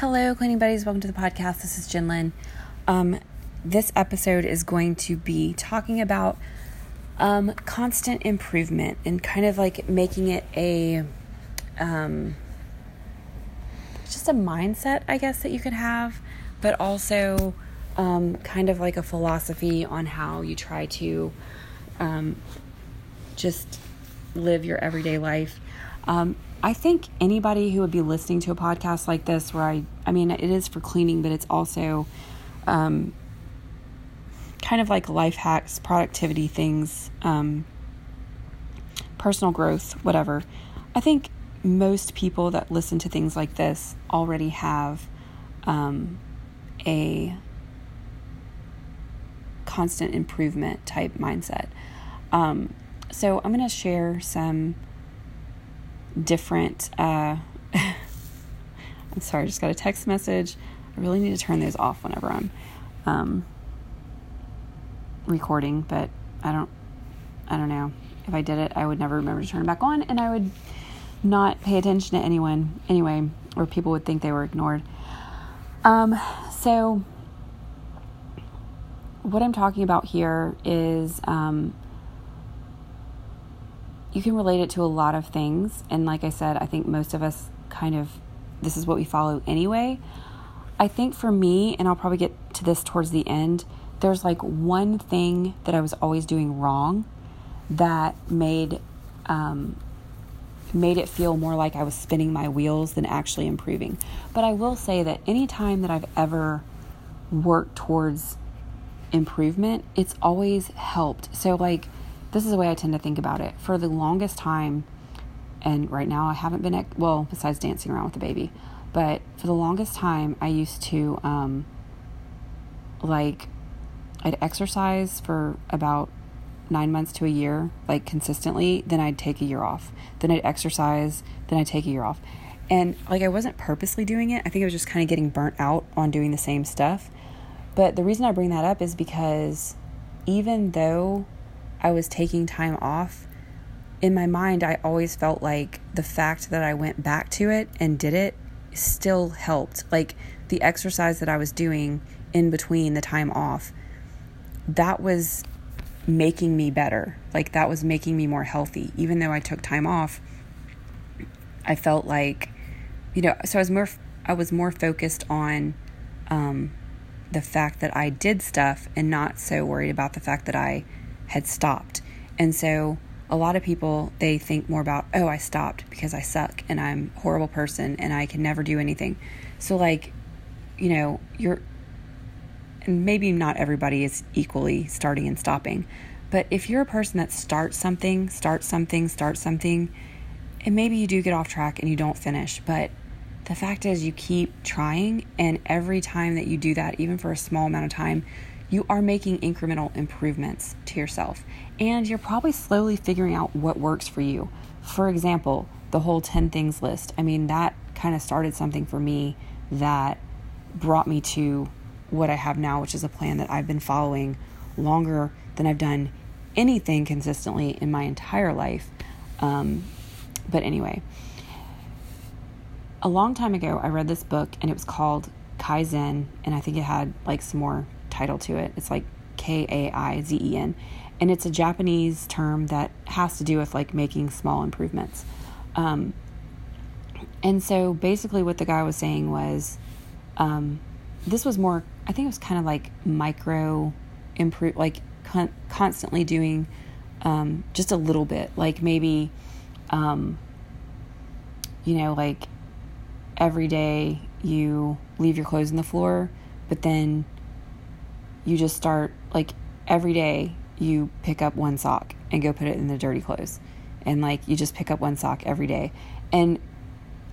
Hello, cleaning buddies. Welcome to the podcast. This is Jen Lynn. Um, this episode is going to be talking about um, constant improvement and kind of like making it a um, just a mindset, I guess, that you could have, but also um, kind of like a philosophy on how you try to um, just live your everyday life. Um, I think anybody who would be listening to a podcast like this, where I, I mean, it is for cleaning, but it's also um, kind of like life hacks, productivity things, um, personal growth, whatever. I think most people that listen to things like this already have um, a constant improvement type mindset. Um, so I'm going to share some different. Uh, I'm sorry, I just got a text message. I really need to turn those off whenever I'm um, recording, but I don't. I don't know. If I did it, I would never remember to turn it back on, and I would not pay attention to anyone anyway, or people would think they were ignored. Um, so, what I'm talking about here is um, you can relate it to a lot of things. And like I said, I think most of us kind of, this is what we follow anyway. I think for me, and I'll probably get to this towards the end, there's like one thing that I was always doing wrong that made um, made it feel more like I was spinning my wheels than actually improving. But I will say that any time that I've ever worked towards improvement, it's always helped. So like this is the way I tend to think about it. For the longest time, and right now I haven't been, at, well, besides dancing around with the baby, but for the longest time, I used to, um, like, I'd exercise for about nine months to a year, like consistently. Then I'd take a year off. Then I'd exercise. Then I'd take a year off. And like I wasn't purposely doing it. I think I was just kind of getting burnt out on doing the same stuff. But the reason I bring that up is because even though I was taking time off, in my mind, I always felt like the fact that I went back to it and did it still helped. Like the exercise that I was doing in between the time off, that was making me better. Like that was making me more healthy. Even though I took time off, I felt like, you know, so I was more, I was more focused on um, the fact that I did stuff and not so worried about the fact that I had stopped. And so a lot of people they think more about, oh, I stopped because I suck and I'm a horrible person and I can never do anything. So like, you know, you're and maybe not everybody is equally starting and stopping. But if you're a person that starts something, starts something, starts something, and maybe you do get off track and you don't finish, but the fact is you keep trying and every time that you do that, even for a small amount of time, you are making incremental improvements to yourself and you're probably slowly figuring out what works for you. For example, the whole 10 things list. I mean, that kind of started something for me that brought me to what I have now, which is a plan that I've been following longer than I've done anything consistently in my entire life. Um, but anyway, a long time ago, I read this book and it was called Kaizen, and I think it had like some more title to it. It's like K A I Z E N. And it's a Japanese term that has to do with like making small improvements. Um, and so basically, what the guy was saying was um, this was more, I think it was kind of like micro improve, like con- constantly doing um, just a little bit, like maybe, um, you know, like every day you leave your clothes on the floor, but then you just start like every day you pick up one sock and go put it in the dirty clothes. And like you just pick up one sock every day. And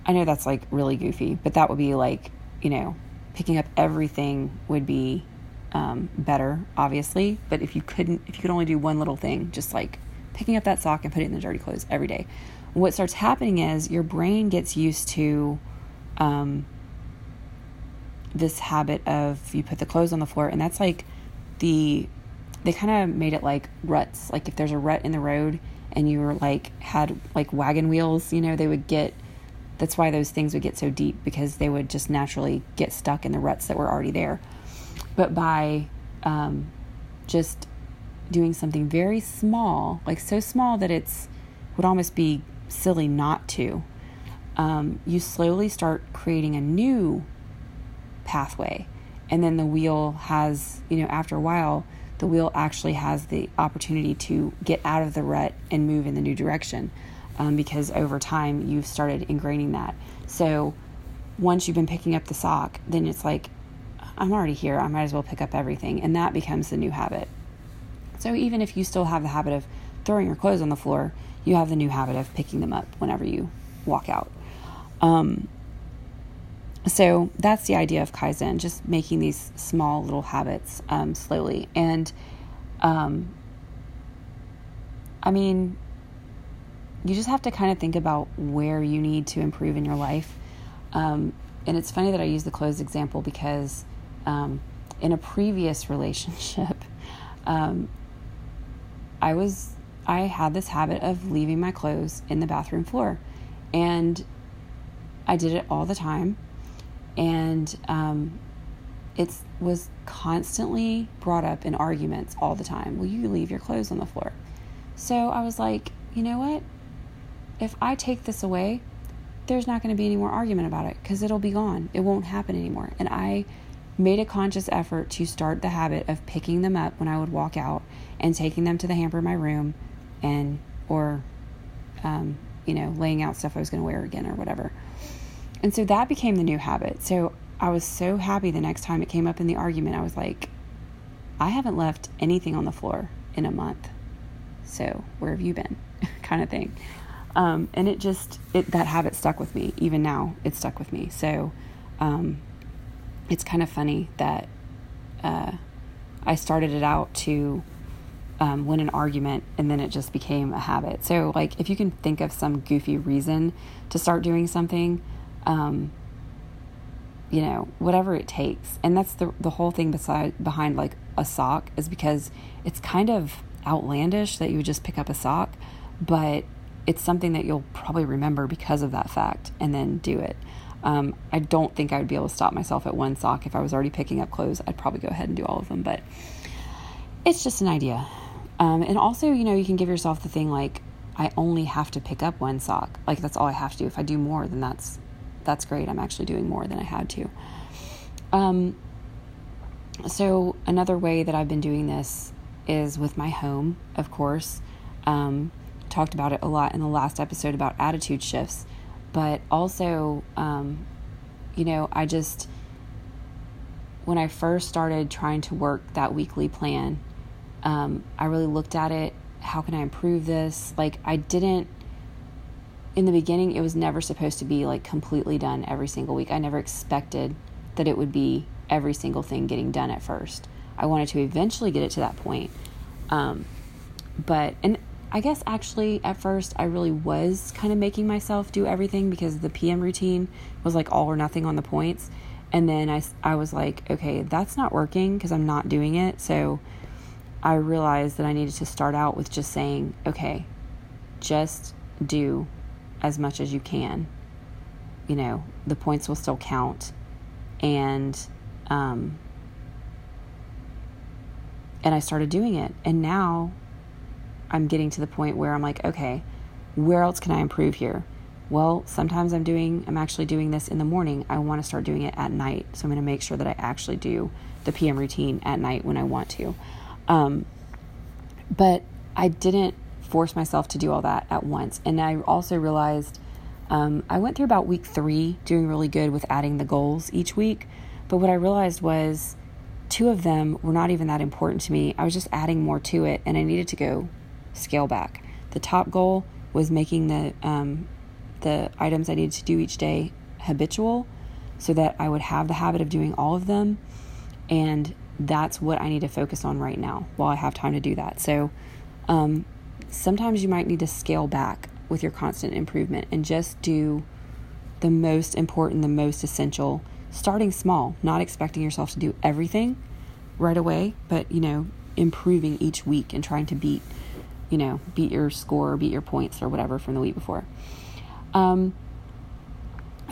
i know that's like really goofy but that would be like you know picking up everything would be um, better obviously. But if you couldn't if you could only do one little thing just like picking up that sock and putting it in the dirty clothes every day. What starts happening is your brain gets used to um, this habit of you put the clothes on the floor and that's like the they kind of made it like ruts like if there's a rut in the road and you were like had like wagon wheels you know they would get That's why those things would get so deep because they would just naturally get stuck in the ruts that were already there. But by um, just doing something very small, like so small that it's would almost be silly not to, um, you slowly start creating a new pathway. And then the wheel has, you know, after a while, the wheel actually has the opportunity to get out of the rut and move in the new direction um, because over time you've started ingraining that. So once you've been picking up the sock, then it's like, I'm already here. I might as well pick up everything. And that becomes the new habit. So even if you still have the habit of throwing your clothes on the floor, you have the new habit of picking them up whenever you walk out. Um, so that's the idea of Kaizen, just making these small little habits um, slowly. And um, I mean, you just have to kind of think about where you need to improve in your life. Um, and it's funny that I use the clothes example because um, in a previous relationship, um, I was I had this habit of leaving my clothes in the bathroom floor, and I did it all the time and um, it was constantly brought up in arguments all the time. Will you leave your clothes on the floor? So I was like, you know what? If I take this away, there's not going to be any more argument about it because it'll be gone. It won't happen anymore. And I made a conscious effort to start the habit of picking them up when I would walk out and taking them to the hamper in my room and, or, um, you know, laying out stuff I was going to wear again or whatever. And so that became the new habit. So I was so happy the next time it came up in the argument. I was like, I haven't left anything on the floor in a month. So where have you been? kind of thing. Um, and it just, it, that habit stuck with me. Even now, it stuck with me. So um, it's kind of funny that uh, I started it out to um, win an argument and then it just became a habit. So, like, if you can think of some goofy reason to start doing something, um, you know, whatever it takes. And that's the the whole thing beside behind like a sock is because it's kind of outlandish that you would just pick up a sock, but it's something that you'll probably remember because of that fact and then do it. Um, I don't think I would be able to stop myself at one sock if I was already picking up clothes. I'd probably go ahead and do all of them, but it's just an idea. Um, and also, you know, you can give yourself the thing like, I only have to pick up one sock. Like, that's all I have to do. If I do more, then that's that's great. I'm actually doing more than I had to. Um, so, another way that I've been doing this is with my home, of course. Um, talked about it a lot in the last episode about attitude shifts, but also, um, you know, I just, when I first started trying to work that weekly plan, um, I really looked at it. How can I improve this? Like, I didn't in the beginning, it was never supposed to be like completely done every single week. I never expected that it would be every single thing getting done at first. I wanted to eventually get it to that point. Um, but, and I guess actually at first I really was kind of making myself do everything because the PM routine was like all or nothing on the points. And then I, I was like, okay, that's not working because I'm not doing it. So I realized that I needed to start out with just saying, okay, just do as much as you can. You know, the points will still count. And, um, and I started doing it. And now I'm getting to the point where I'm like, okay, where else can I improve here? Well, sometimes I'm doing, I'm actually doing this in the morning. I want to start doing it at night. So I'm going to make sure that I actually do the PM routine at night when I want to. Um, but I didn't force myself to do all that at once. And I also realized um, I went through about week three doing really good with adding the goals each week. But what I realized was two of them were not even that important to me. I was just adding more to it, and I needed to go scale back. The top goal was making the um, the items I needed to do each day habitual, so that I would have the habit of doing all of them, and that's what I need to focus on right now while I have time to do that. So, um, sometimes you might need to scale back with your constant improvement and just do the most important, the most essential, starting small, not expecting yourself to do everything right away, but you know, improving each week and trying to beat, you know, beat your score, beat your points or whatever from the week before. Um,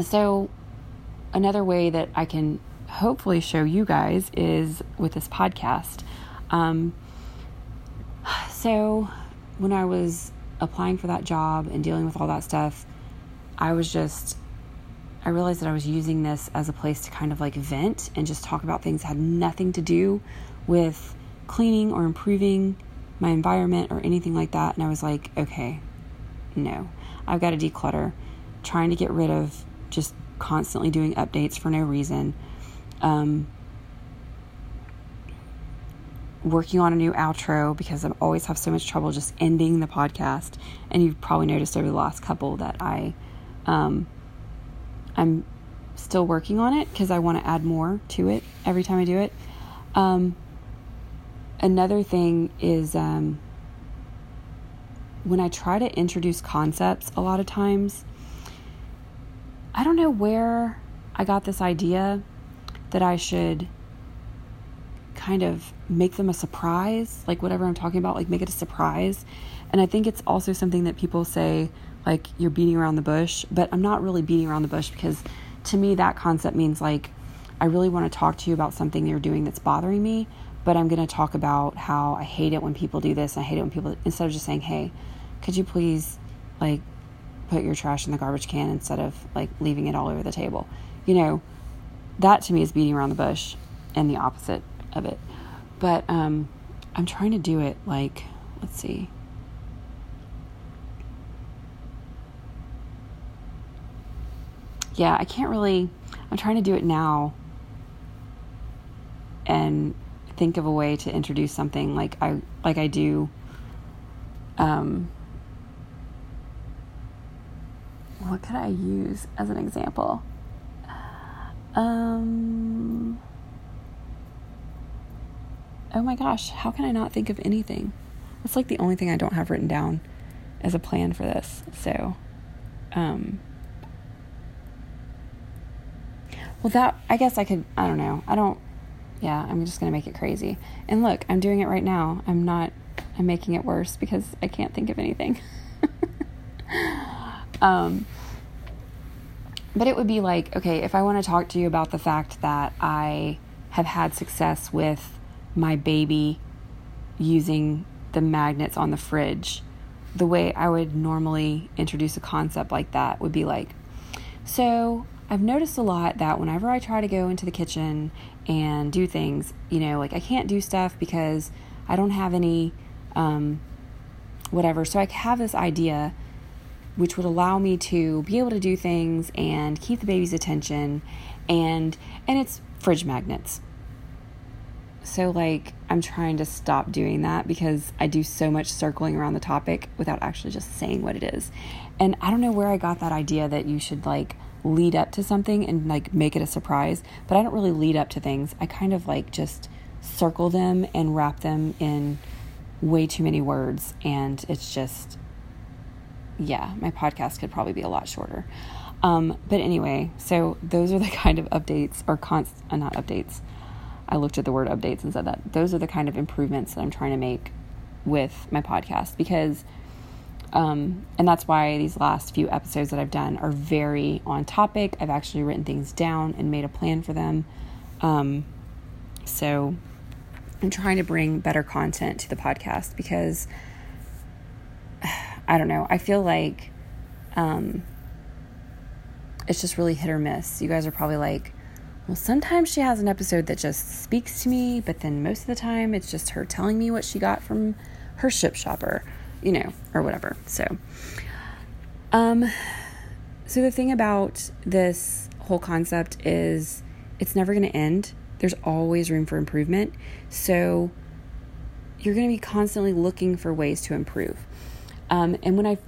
so, another way that I can hopefully show you guys is with this podcast. Um, so, when I was applying for that job and dealing with all that stuff, I was just, I realized that I was using this as a place to kind of like vent and just talk about things that had nothing to do with cleaning or improving my environment or anything like that. And I was like, okay, no, I've got to declutter, trying to get rid of just constantly doing updates for no reason. Um, working on a new outro because I always have so much trouble just ending the podcast. And you've probably noticed over the last couple that I, um, I'm still working on it because I want to add more to it every time I do it. Um, another thing is um, when I try to introduce concepts, a lot of times, I don't know where I got this idea that I should kind of make them a surprise, like whatever I'm talking about, like make it a surprise. And I think it's also something that people say, like, you're beating around the bush, but I'm not really beating around the bush because to me, that concept means like, I really want to talk to you about something you're doing that's bothering me, but I'm going to talk about how I hate it when people do this. I hate it when people, instead of just saying, hey, could you please, like, put your trash in the garbage can instead of, like, leaving it all over the table? You know, that to me is beating around the bush and the opposite of it. But um, I'm trying to do it like, let's see. Yeah, I can't really. I'm trying to do it now and think of a way to introduce something like I like I do um what could I use as an example? Um oh my gosh, how can I not think of anything? That's like the only thing I don't have written down as a plan for this. So, um, well, that, I guess I could, I don't know. I don't, yeah, I'm just going to make it crazy. And look, I'm doing it right now. I'm not, I'm making it worse because I can't think of anything. um, but it would be like, okay, if I want to talk to you about the fact that I have had success with my baby using the magnets on the fridge, the way I would normally introduce a concept like that would be like, so I've noticed a lot that whenever I try to go into the kitchen and do things, you know, like I can't do stuff because I don't have any, um, whatever. So I have this idea which would allow me to be able to do things and keep the baby's attention and and it's fridge magnets so, like, I'm trying to stop doing that because I do so much circling around the topic without actually just saying what it is. And I don't know where I got that idea that you should, like, lead up to something and, like, make it a surprise. But I don't really lead up to things. I kind of, like, just circle them and wrap them in way too many words. And it's just, yeah, my podcast could probably be a lot shorter. Um, but anyway, so those are the kind of updates or const, uh, not updates I looked at the word updates and said that those are the kind of improvements that I'm trying to make with my podcast because um, and that's why these last few episodes that I've done are very on topic. I've actually written things down and made a plan for them. Um, so I'm trying to bring better content to the podcast because I don't know. I feel like um, it's just really hit or miss. You guys are probably like, well, sometimes she has an episode that just speaks to me, but then most of the time it's just her telling me what she got from her Shipt shopper, you know, or whatever. So, um, so the thing about this whole concept is it's never going to end. There's always room for improvement. So, you're going to be constantly looking for ways to improve. Um, and when I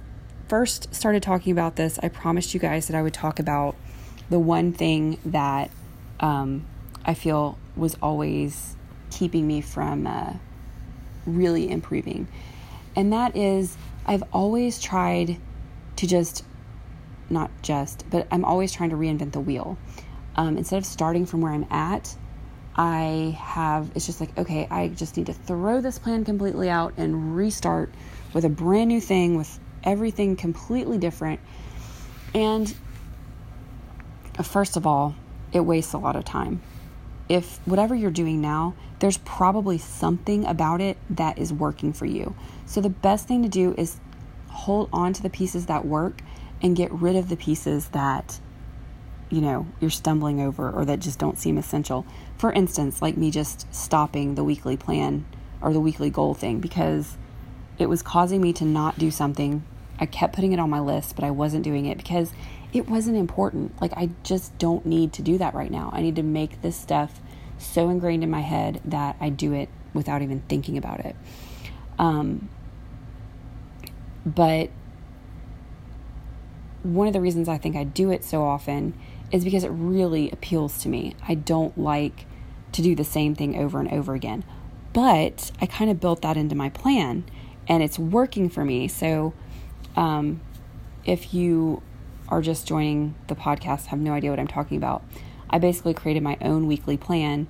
first started talking about this, I promised you guys that I would talk about the one thing that um, I feel was always keeping me from uh, really improving. And that is, I've always tried to just, not just, but I'm always trying to reinvent the wheel. Um, instead of starting from where I'm at, I have, it's just like, okay, I just need to throw this plan completely out and restart with a brand new thing, with everything completely different. And first of all, it wastes a lot of time. If whatever you're doing now, there's probably something about it that is working for you. So the best thing to do is hold on to the pieces that work and get rid of the pieces that you know you're stumbling over or that just don't seem essential for instance like me just stopping the weekly plan or the weekly goal thing because it was causing me to not do something i kept putting it on my list but i wasn't doing it because it wasn't important like i just don't need to do that right now i need to make this stuff so ingrained in my head that i do it without even thinking about it um, but one of the reasons I think I do it so often is because it really appeals to me. I don't like to do the same thing over and over again. But I kind of built that into my plan and it's working for me. So um, if you are just joining the podcast, have no idea what I'm talking about, I basically created my own weekly plan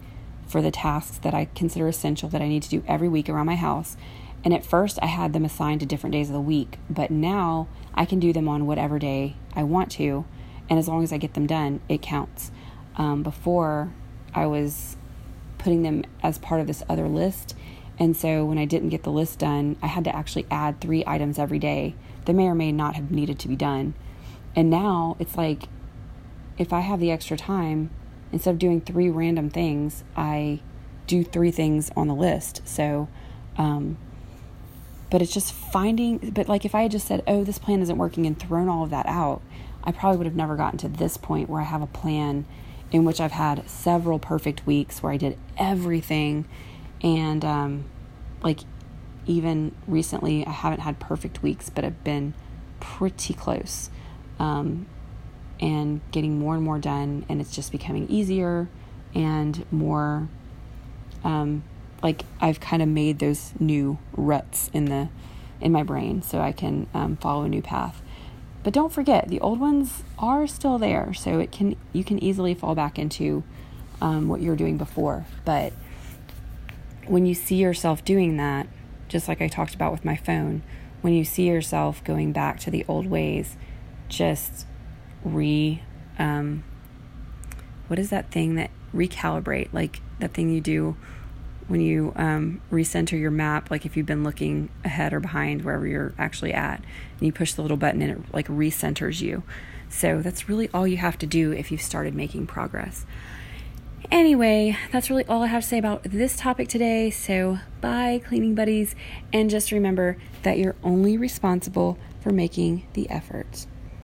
for the tasks that I consider essential that I need to do every week around my house. And at first, I had them assigned to different days of the week, but now I can do them on whatever day I want to. And as long as I get them done, it counts. Um, before, I was putting them as part of this other list. And so when I didn't get the list done, I had to actually add three items every day that may or may not have needed to be done. And now it's like if I have the extra time, instead of doing three random things, I do three things on the list. So, um, but it's just finding, but like if I had just said, oh, this plan isn't working and thrown all of that out, I probably would have never gotten to this point where I have a plan in which I've had several perfect weeks where I did everything. And um, like even recently, I haven't had perfect weeks, but I've been pretty close um, and getting more and more done. And it's just becoming easier and more um, like I've kind of made those new ruts in the in my brain so I can um, follow a new path. But don't forget, the old ones are still there, so it can you can easily fall back into um, what you were doing before. But when you see yourself doing that, just like I talked about with my phone, when you see yourself going back to the old ways, just re um, what is that thing that recalibrate like that thing you do when you um, recenter your map, like if you've been looking ahead or behind wherever you're actually at, and you push the little button and it like recenters you. So that's really all you have to do if you've started making progress. Anyway, that's really all I have to say about this topic today. So, bye, cleaning buddies. And just remember that you're only responsible for making the efforts.